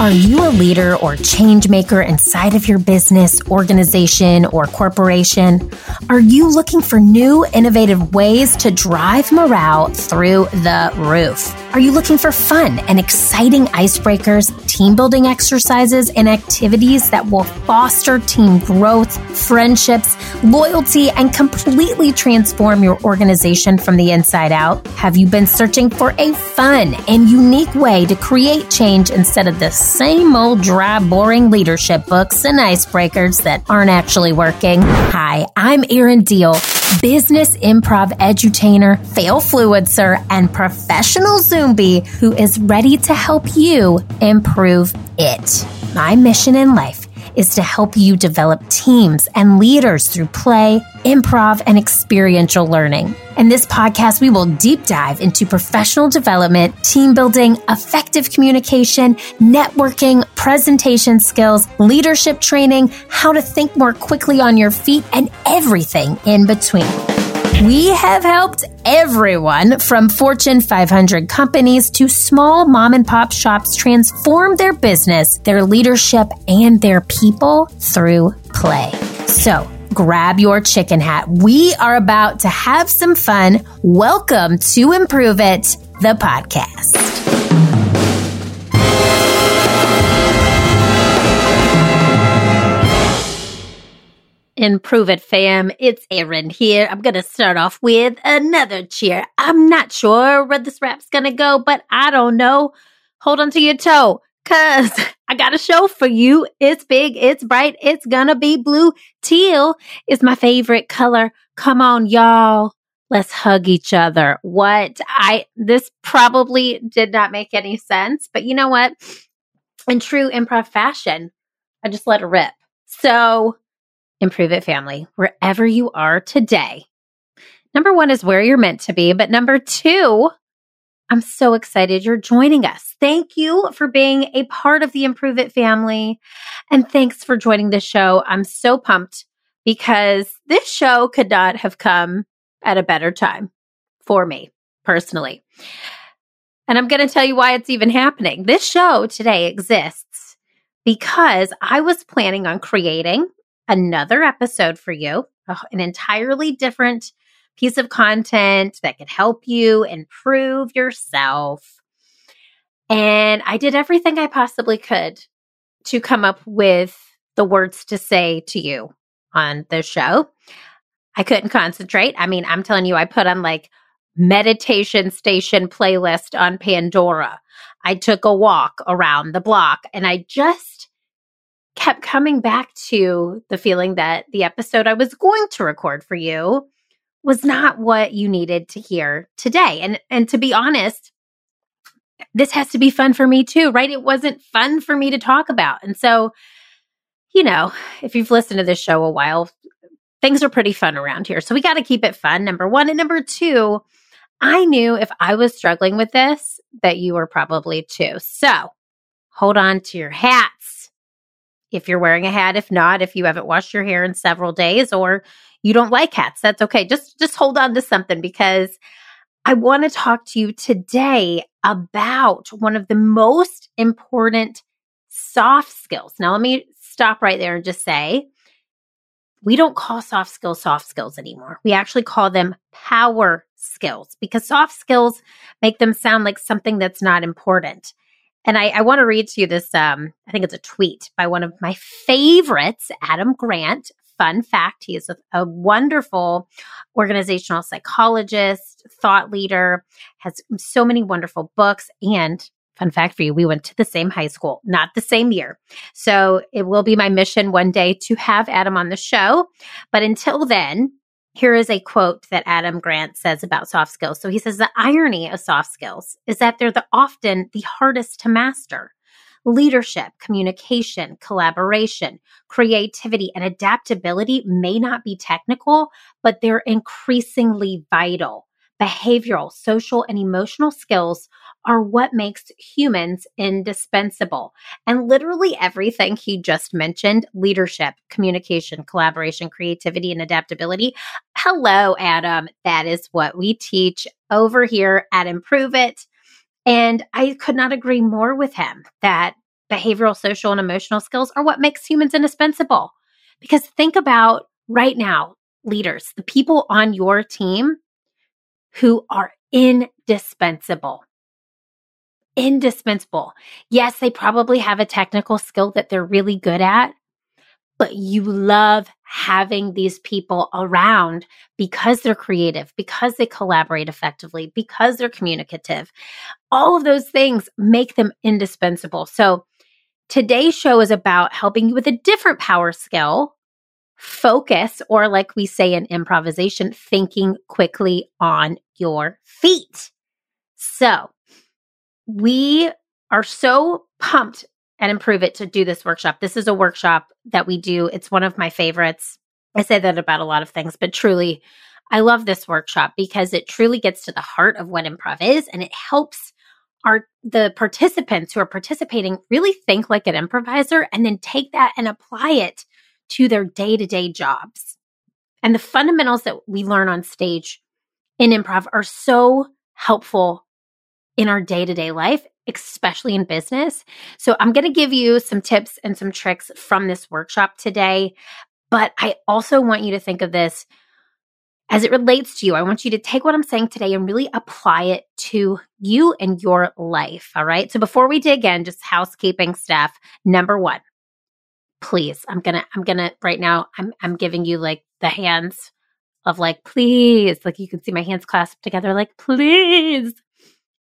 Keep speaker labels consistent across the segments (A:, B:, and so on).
A: Are you a leader or change maker inside of your business, organization, or corporation? Are you looking for new, innovative ways to drive morale through the roof? Are you looking for fun and exciting icebreakers, team building exercises, and activities that will foster team growth, friendships, loyalty, and completely transform your organization from the inside out? Have you been searching for a fun and unique way to create change instead of the same old dry, boring leadership books and icebreakers that aren't actually working? Hi, I'm Erin Diehl business improv edutainer, fail fluencer, and professional Zombie who is ready to help you improve it. My mission in life is to help you develop teams and leaders through play, improv, and experiential learning. In this podcast, we will deep dive into professional development, team building, effective communication, networking, presentation skills, leadership training, how to think more quickly on your feet, and everything in between. We have helped everyone from Fortune 500 companies to small mom and pop shops transform their business, their leadership, and their people through play. So, grab your chicken hat. We are about to have some fun. Welcome to Improve It, the podcast. Improve It fam. It's Erin here. I'm going to start off with another cheer. I'm not sure where this rap's going to go, but I don't know. Hold on to your toe because I got a show for you. It's big, it's bright, it's going to be blue. Teal is my favorite color. Come on, y'all. Let's hug each other. What? I, this probably did not make any sense, but you know what? In true improv fashion, I just let it rip. So, Improve It family, wherever you are today. Number one is where you're meant to be. But number two, I'm so excited you're joining us. Thank you for being a part of the Improve It family. And thanks for joining the show. I'm so pumped because this show could not have come at a better time for me personally. And I'm going to tell you why it's even happening. This show today exists because I was planning on creating another episode for you, an entirely different piece of content that could help you improve yourself. And I did everything I possibly could to come up with the words to say to you on the show. I couldn't concentrate. I mean, I'm telling you, I put on like meditation station playlist on Pandora. I took a walk around the block and I just kept coming back to the feeling that the episode I was going to record for you was not what you needed to hear today. And and to be honest, this has to be fun for me too, right? It wasn't fun for me to talk about. And so, you know, if you've listened to this show a while, things are pretty fun around here. So we got to keep it fun, number 1, and number 2, I knew if I was struggling with this that you were probably too. So, hold on to your hats if you're wearing a hat. If not, if you haven't washed your hair in several days or you don't like hats, that's okay. Just just hold on to something because I want to talk to you today about one of the most important soft skills. Now, let me stop right there and just say we don't call soft skills soft skills anymore. We actually call them power skills because soft skills make them sound like something that's not important. And I, I want to read to you this, um, I think it's a tweet by one of my favorites, Adam Grant. Fun fact, he is a, a wonderful organizational psychologist, thought leader, has so many wonderful books. And fun fact for you, we went to the same high school, not the same year. So it will be my mission one day to have Adam on the show. But until then, here is a quote that Adam Grant says about soft skills. So he says the irony of soft skills is that they're the often the hardest to master. Leadership, communication, collaboration, creativity, and adaptability may not be technical, but they're increasingly vital. Behavioral, social, and emotional skills are what makes humans indispensable. And literally everything he just mentioned leadership, communication, collaboration, creativity, and adaptability. Hello, Adam. That is what we teach over here at Improve It. And I could not agree more with him that behavioral, social, and emotional skills are what makes humans indispensable. Because think about right now, leaders, the people on your team who are indispensable. Indispensable. Yes, they probably have a technical skill that they're really good at, but you love having these people around because they're creative, because they collaborate effectively, because they're communicative. All of those things make them indispensable. So today's show is about helping you with a different power skill focus, or like we say in improvisation, thinking quickly on your feet. So we are so pumped and improve it to do this workshop. This is a workshop that we do. It's one of my favorites. I say that about a lot of things, but truly, I love this workshop because it truly gets to the heart of what improv is and it helps our the participants who are participating really think like an improviser and then take that and apply it to their day to day jobs. And the fundamentals that we learn on stage in improv are so helpful in our day to day life, especially in business. So I'm going to give you some tips and some tricks from this workshop today. But I also want you to think of this as it relates to you. I want you to take what I'm saying today and really apply it to you and your life. All right. So before we dig in, just housekeeping stuff. Number one, please i'm gonna i'm gonna right now i'm i'm giving you like the hands of like please like you can see my hands clasped together like please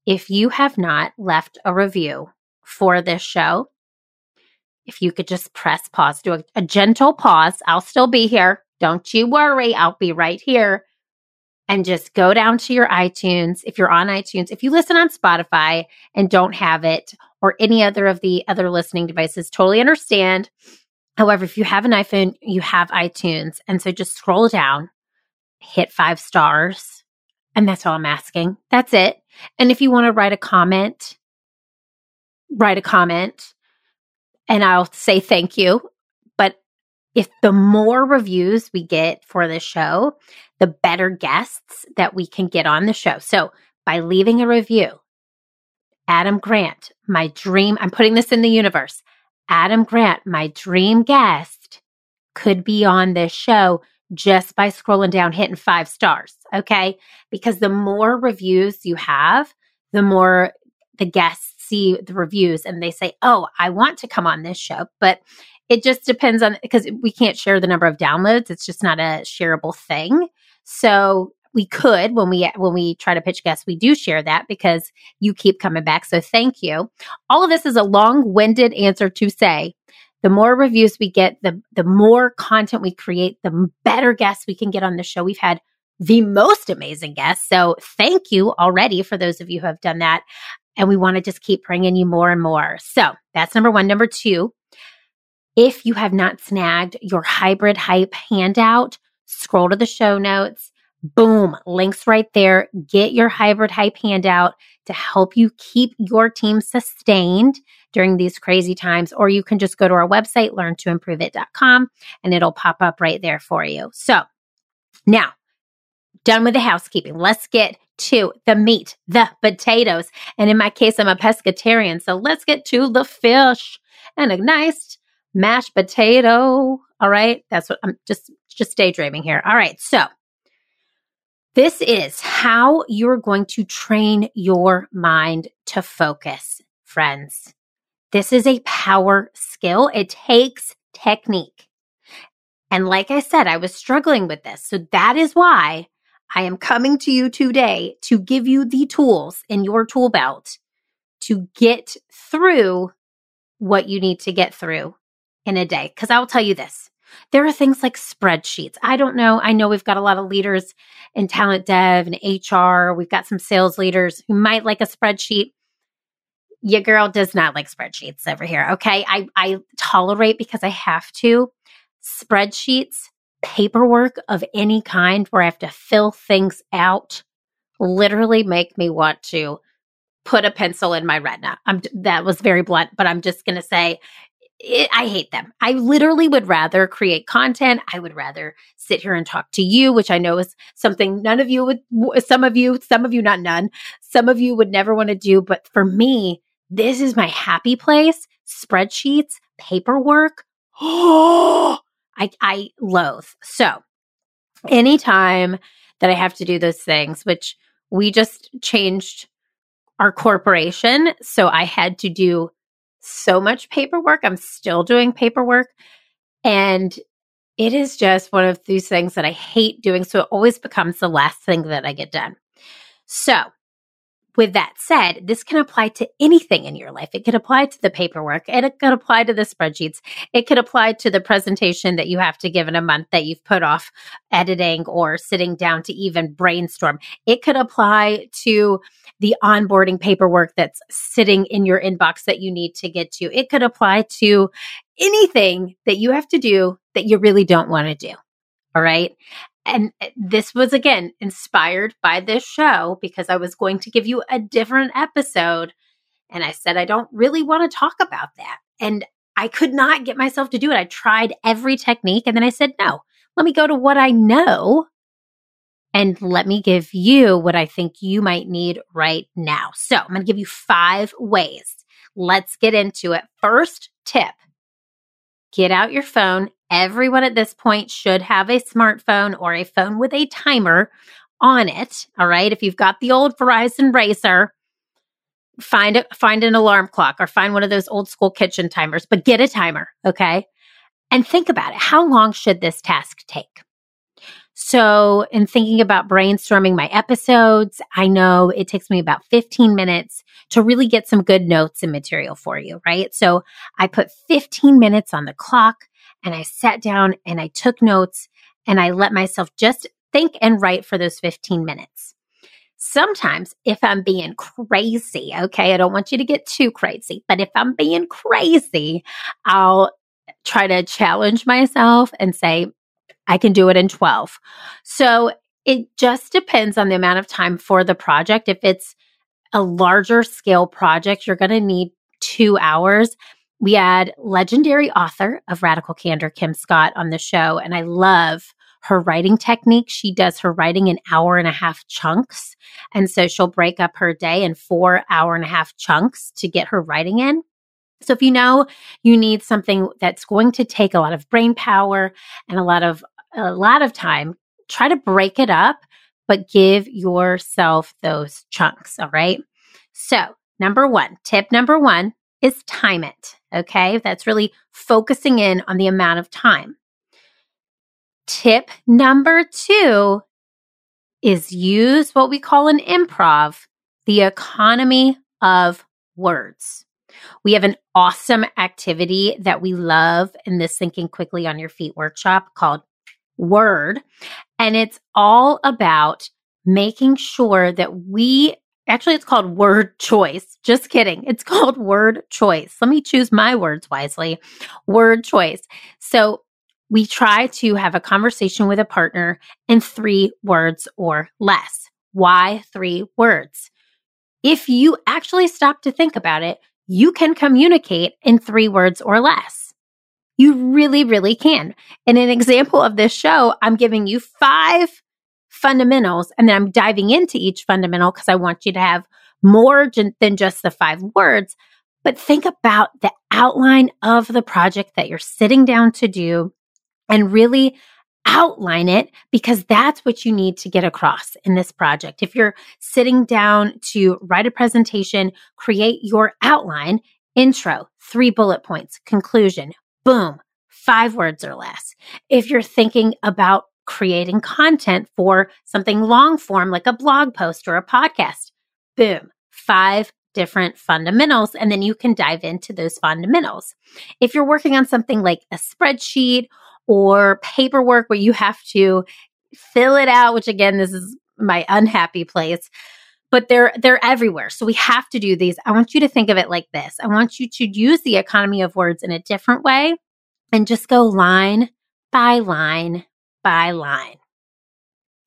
A: if you have not left a review for this show if you could just press pause do a, a gentle pause i'll still be here don't you worry i'll be right here and just go down to your iTunes. If you're on iTunes, if you listen on Spotify and don't have it or any other of the other listening devices, totally understand. However, if you have an iPhone, you have iTunes. And so just scroll down, hit five stars. And that's all I'm asking. That's it. And if you want to write a comment, write a comment and I'll say thank you. But if the more reviews we get for the show, the better guests that we can get on the show. So by leaving a review, Adam Grant, my dream, I'm putting this in the universe. Adam Grant, my dream guest, could be on this show just by scrolling down, hitting five stars. Okay. Because the more reviews you have, the more the guests see the reviews and they say, Oh, I want to come on this show. But it just depends on because we can't share the number of downloads. It's just not a shareable thing. So we could when we when we try to pitch guests we do share that because you keep coming back so thank you all of this is a long-winded answer to say the more reviews we get the the more content we create the better guests we can get on the show we've had the most amazing guests so thank you already for those of you who have done that and we want to just keep bringing you more and more so that's number one number two if you have not snagged your hybrid hype handout scroll to the show notes Boom, links right there. Get your hybrid hype handout to help you keep your team sustained during these crazy times. Or you can just go to our website, learntoimproveit.com, and it'll pop up right there for you. So now, done with the housekeeping. Let's get to the meat, the potatoes. And in my case, I'm a pescatarian. So let's get to the fish and a nice mashed potato. All right. That's what I'm just, just daydreaming here. All right. So this is how you're going to train your mind to focus, friends. This is a power skill. It takes technique. And like I said, I was struggling with this. So that is why I am coming to you today to give you the tools in your tool belt to get through what you need to get through in a day. Because I will tell you this there are things like spreadsheets. I don't know. I know we've got a lot of leaders in talent dev and HR. We've got some sales leaders who might like a spreadsheet. Your girl does not like spreadsheets over here. Okay. I, I tolerate because I have to spreadsheets, paperwork of any kind where I have to fill things out literally make me want to put a pencil in my retina. I'm, that was very blunt, but I'm just going to say it, I hate them. I literally would rather create content. I would rather sit here and talk to you, which I know is something none of you would, some of you, some of you, not none, some of you would never want to do. But for me, this is my happy place. spreadsheets, paperwork. Oh, I, I loathe. So anytime that I have to do those things, which we just changed our corporation. So I had to do so much paperwork. I'm still doing paperwork. And it is just one of these things that I hate doing. So it always becomes the last thing that I get done. So with that said, this can apply to anything in your life. It could apply to the paperwork it could apply to the spreadsheets. It could apply to the presentation that you have to give in a month that you've put off editing or sitting down to even brainstorm. It could apply to the onboarding paperwork that's sitting in your inbox that you need to get to. It could apply to anything that you have to do that you really don't want to do. All right. And uh, this was again inspired by this show because I was going to give you a different episode. And I said, I don't really want to talk about that. And I could not get myself to do it. I tried every technique. And then I said, no, let me go to what I know and let me give you what I think you might need right now. So I'm going to give you five ways. Let's get into it. First tip get out your phone. Everyone at this point should have a smartphone or a phone with a timer on it. All right. If you've got the old Verizon Razr, find a, find an alarm clock or find one of those old school kitchen timers, but get a timer. Okay. And think about it. How long should this task take? So, in thinking about brainstorming my episodes, I know it takes me about 15 minutes to really get some good notes and material for you, right? So, I put 15 minutes on the clock and I sat down and I took notes and I let myself just think and write for those 15 minutes. Sometimes, if I'm being crazy, okay, I don't want you to get too crazy, but if I'm being crazy, I'll try to challenge myself and say, I can do it in 12. So it just depends on the amount of time for the project. If it's a larger scale project, you're going to need two hours. We had legendary author of Radical Candor, Kim Scott, on the show, and I love her writing technique. She does her writing in hour and a half chunks. And so she'll break up her day in four hour and a half chunks to get her writing in. So if you know you need something that's going to take a lot of brain power and a lot of a lot of time, try to break it up, but give yourself those chunks. All right. So, number one, tip number one is time it. Okay. That's really focusing in on the amount of time. Tip number two is use what we call an improv, the economy of words. We have an awesome activity that we love in this Thinking Quickly on Your Feet workshop called word. And it's all about making sure that we actually, it's called word choice. Just kidding. It's called word choice. Let me choose my words wisely. Word choice. So we try to have a conversation with a partner in three words or less. Why three words? If you actually stop to think about it, you can communicate in three words or less. You really, really can. In an example of this show, I'm giving you five fundamentals and then I'm diving into each fundamental because I want you to have more than just the five words. But think about the outline of the project that you're sitting down to do and really outline it because that's what you need to get across in this project. If you're sitting down to write a presentation, create your outline, intro, three bullet points, conclusion, boom, five words or less. If you're thinking about creating content for something long form like a blog post or a podcast, boom, five different fundamentals. And then you can dive into those fundamentals. If you're working on something like a spreadsheet or paperwork where you have to fill it out, which again, this is my unhappy place but they're they're everywhere. So we have to do these. I want you to think of it like this. I want you to use the economy of words in a different way and just go line by line by line.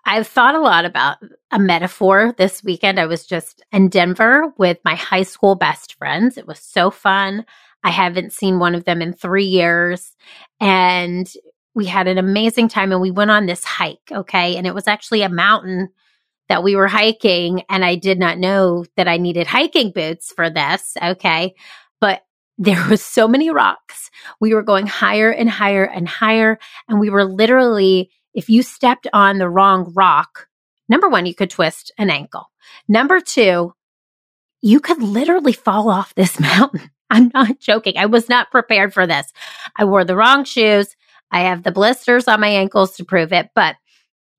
A: I've thought a lot about a metaphor this weekend. I was just in Denver with my high school best friends. It was so fun. I haven't seen one of them in three years. And we had an amazing time and we went on this hike. Okay. And it was actually a mountain that we were hiking and I did not know that I needed hiking boots for this. Okay. But there was so many rocks. We were going higher and higher and higher. And we were literally, if you stepped on the wrong rock, number one, you could twist an ankle. Number two, you could literally fall off this mountain. I'm not joking. I was not prepared for this. I wore the wrong shoes. I have the blisters on my ankles to prove it. But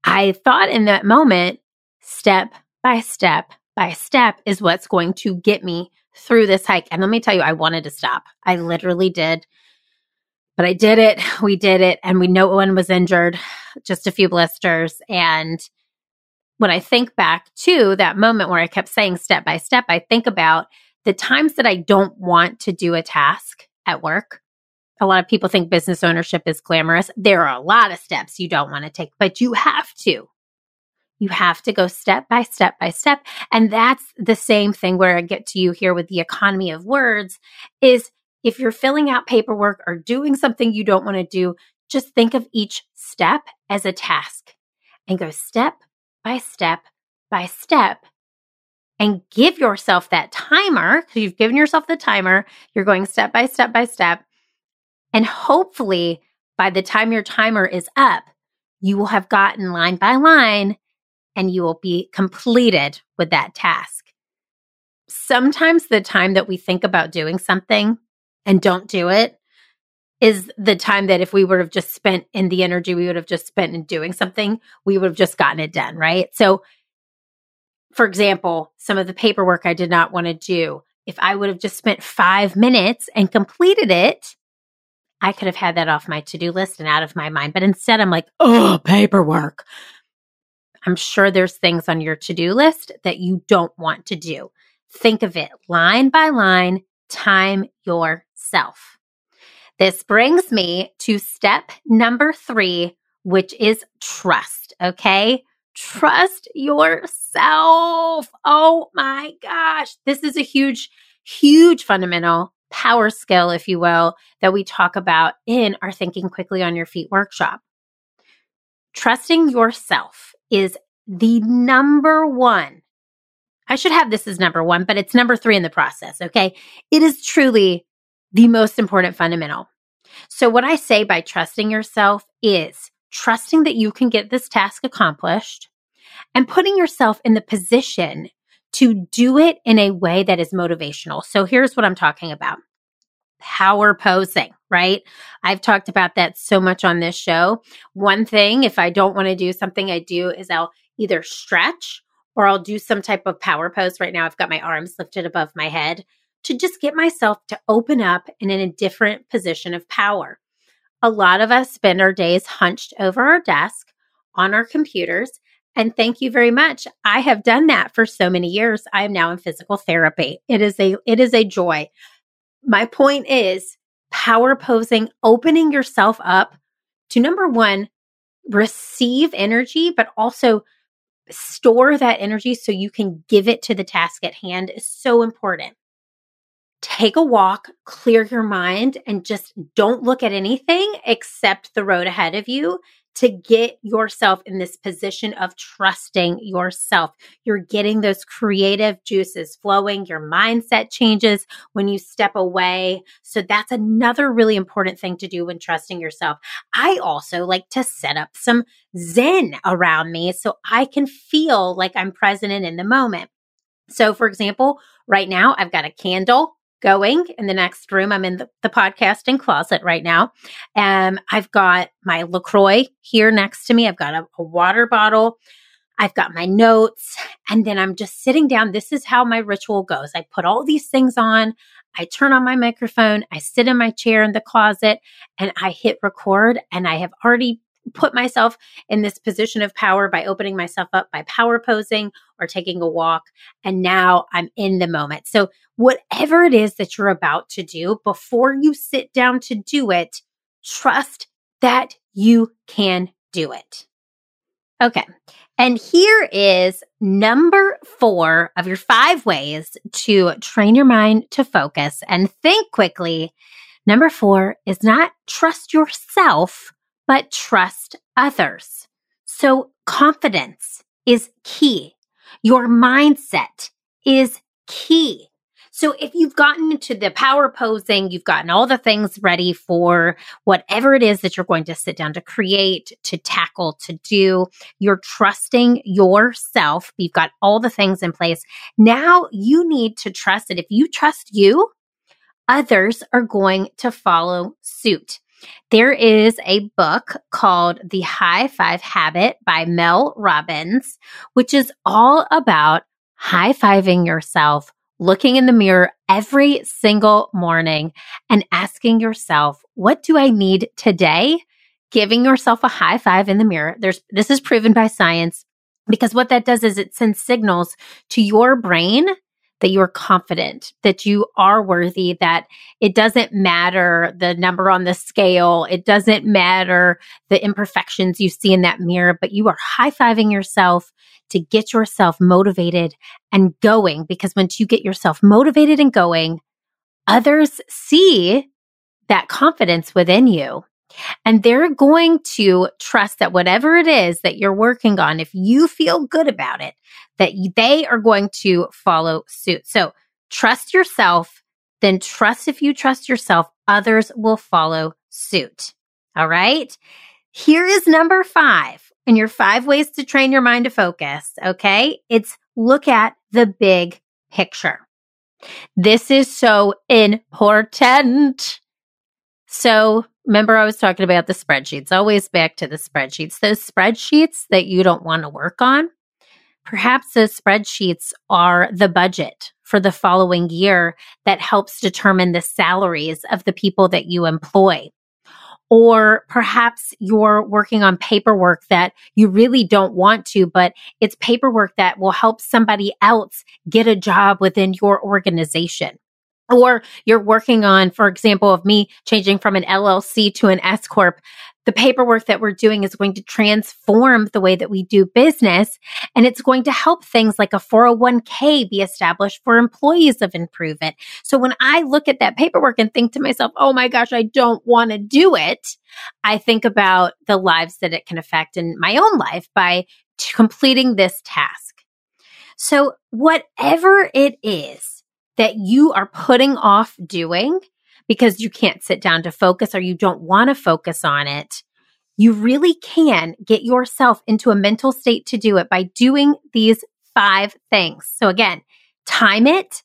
A: I thought in that moment, step by step by step is what's going to get me through this hike. And let me tell you, I wanted to stop. I literally did. But I did it. We did it. And we no one was injured, just a few blisters. And when I think back to that moment where I kept saying step by step, I think about the times that I don't want to do a task at work. A lot of people think business ownership is glamorous. There are a lot of steps you don't want to take, but you have to. You have to go step by step by step. And that's the same thing where I get to you here with the economy of words is if you're filling out paperwork or doing something you don't want to do, just think of each step as a task and go step by step by step and give yourself that timer. So you've given yourself the timer. You're going step by step by step. And hopefully by the time your timer is up, you will have gotten line by line and you will be completed with that task. Sometimes the time that we think about doing something and don't do it is the time that if we would have just spent in the energy we would have just spent in doing something, we would have just gotten it done, right? So, for example, some of the paperwork I did not want to do, if I would have just spent five minutes and completed it, I could have had that off my to do list and out of my mind. But instead, I'm like, oh, paperwork. I'm sure there's things on your to do list that you don't want to do. Think of it line by line, time yourself. This brings me to step number three, which is trust. Okay. Trust yourself. Oh my gosh. This is a huge, huge fundamental power skill, if you will, that we talk about in our Thinking Quickly on Your Feet workshop. Trusting yourself is the number one. I should have this as number one, but it's number three in the process. Okay. It is truly the most important fundamental. So, what I say by trusting yourself is trusting that you can get this task accomplished and putting yourself in the position to do it in a way that is motivational. So, here's what I'm talking about power posing, right? I've talked about that so much on this show. One thing, if I don't want to do something, I do is I'll either stretch or I'll do some type of power pose. Right now, I've got my arms lifted above my head to just get myself to open up and in a different position of power. A lot of us spend our days hunched over our desk on our computers. And thank you very much. I have done that for so many years. I am now in physical therapy. It is a it is a joy. My point is power posing, opening yourself up to number 1, receive energy, but also store that energy so you can give it to the task at hand is so important. Take a walk, clear your mind, and just don't look at anything except the road ahead of you to get yourself in this position of trusting yourself. You're getting those creative juices flowing. Your mindset changes when you step away. So that's another really important thing to do when trusting yourself. I also like to set up some zen around me so I can feel like I'm present and in the moment. So, for example, right now I've got a candle going in the next room. I'm in the, the podcasting closet right now. And I've got my LaCroix here next to me. I've got a, a water bottle. I've got my notes. And then I'm just sitting down. This is how my ritual goes. I put all these things on. I turn on my microphone. I sit in my chair in the closet and I hit record. And I have already put myself in this position of power by opening myself up by power posing or taking a walk. And now I'm in the moment. So, whatever it is that you're about to do, before you sit down to do it, trust that you can do it. Okay. And here is number four of your five ways to train your mind to focus and think quickly. Number four is not trust yourself but trust others. So confidence is key. Your mindset is key. So if you've gotten into the power posing, you've gotten all the things ready for whatever it is that you're going to sit down to create, to tackle, to do, you're trusting yourself. You've got all the things in place. Now you need to trust that If you trust you, others are going to follow suit. There is a book called The High Five Habit by Mel Robbins, which is all about high fiving yourself, looking in the mirror every single morning and asking yourself, what do I need today? Giving yourself a high five in the mirror. There's, this is proven by science because what that does is it sends signals to your brain that you're confident, that you are worthy, that it doesn't matter the number on the scale. It doesn't matter the imperfections you see in that mirror, but you are high fiving yourself to get yourself motivated and going. Because once you get yourself motivated and going, others see that confidence within you. And they're going to trust that whatever it is that you're working on, if you feel good about it, that they are going to follow suit. So trust yourself, then trust if you trust yourself, others will follow suit. All right. Here is number five in your five ways to train your mind to focus. Okay. It's look at the big picture. This is so important. So remember I was talking about the spreadsheets, always back to the spreadsheets. Those spreadsheets that you don't want to work on, perhaps those spreadsheets are the budget for the following year that helps determine the salaries of the people that you employ. Or perhaps you're working on paperwork that you really don't want to, but it's paperwork that will help somebody else get a job within your organization or you're working on, for example, of me changing from an LLC to an S Corp, the paperwork that we're doing is going to transform the way that we do business. And it's going to help things like a 401k be established for employees of Improve It. So when I look at that paperwork and think to myself, oh my gosh, I don't want to do it, I think about the lives that it can affect in my own life by completing this task. So whatever it is, that you are putting off doing because you can't sit down to focus or you don't want to focus on it, you really can get yourself into a mental state to do it by doing these five things. So again, time it,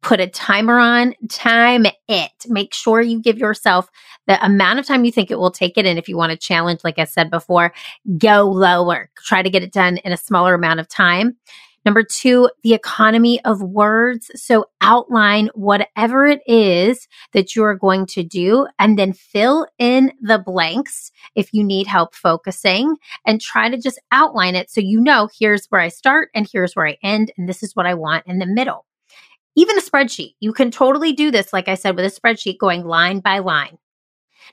A: put a timer on, time it. Make sure you give yourself the amount of time you think it will take it. And if you want to challenge, like I said before, go lower. Try to get it done in a smaller amount of time. Number two, the economy of words. So outline whatever it is that you are going to do and then fill in the blanks if you need help focusing and try to just outline it so you know here's where I start and here's where I end and this is what I want in the middle. Even a spreadsheet. You can totally do this, like I said, with a spreadsheet going line by line.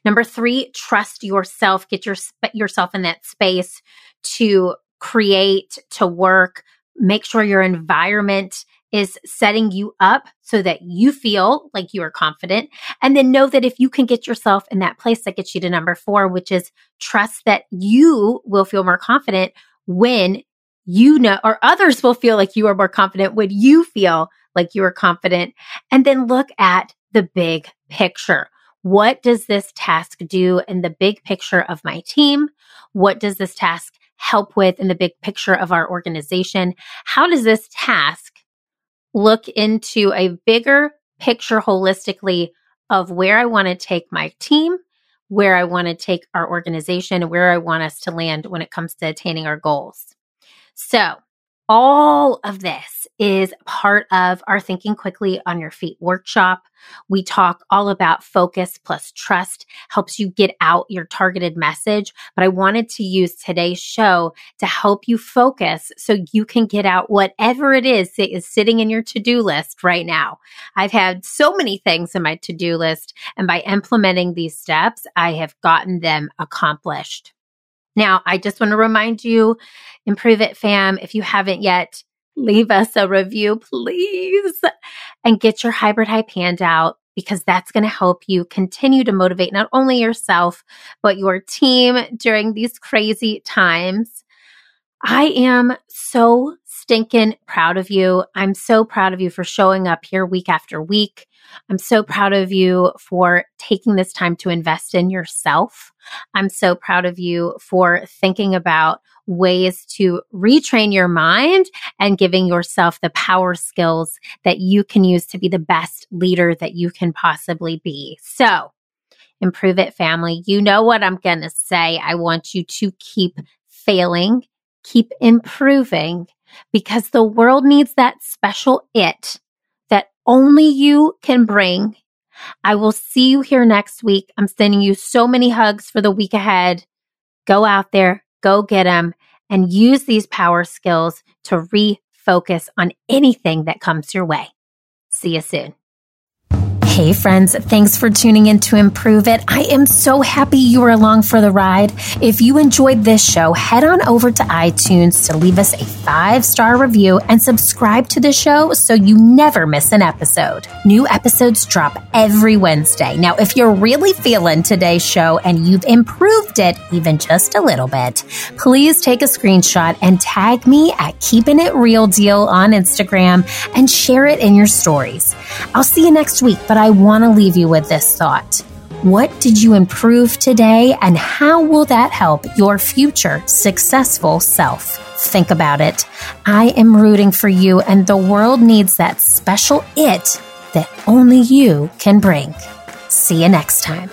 A: Number three, trust yourself. Get your, yourself in that space to create, to work, make sure your environment is setting you up so that you feel like you are confident. And then know that if you can get yourself in that place that gets you to number four, which is trust that you will feel more confident when you know, or others will feel like you are more confident when you feel like you are confident. And then look at the big picture. What does this task do in the big picture of my team? What does this task help with in the big picture of our organization? How does this task look into a bigger picture holistically of where I want to take my team, where I want to take our organization, where I want us to land when it comes to attaining our goals? So, all of this is part of our Thinking Quickly on Your Feet workshop. We talk all about focus plus trust, helps you get out your targeted message. But I wanted to use today's show to help you focus so you can get out whatever it is that is sitting in your to do list right now. I've had so many things in my to do list, and by implementing these steps, I have gotten them accomplished. Now, I just want to remind you, Improve It fam, if you haven't yet, leave us a review, please, and get your hybrid hype handout because that's going to help you continue to motivate not only yourself, but your team during these crazy times. I am so stinking proud of you. I'm so proud of you for showing up here week after week. I'm so proud of you for taking this time to invest in yourself. I'm so proud of you for thinking about ways to retrain your mind and giving yourself the power skills that you can use to be the best leader that you can possibly be. So, improve it, family. You know what I'm going to say. I want you to keep failing, keep improving because the world needs that special it that only you can bring. I will see you here next week. I'm sending you so many hugs for the week ahead. Go out there, go get them, and use these power skills to refocus on anything that comes your way. See you soon. Hey, friends, thanks for tuning in to Improve It. I am so happy you were along for the ride. If you enjoyed this show, head on over to iTunes to leave us a five star review and subscribe to the show so you never miss an episode. New episodes drop every Wednesday. Now, if you're really feeling today's show and you've improved it even just a little bit, please take a screenshot and tag me at Keeping It Real Deal on Instagram and share it in your stories. I'll see you next week, but I I want to leave you with this thought. What did you improve today, and how will that help your future successful self? Think about it. I am rooting for you, and the world needs that special it that only you can bring. See you next time.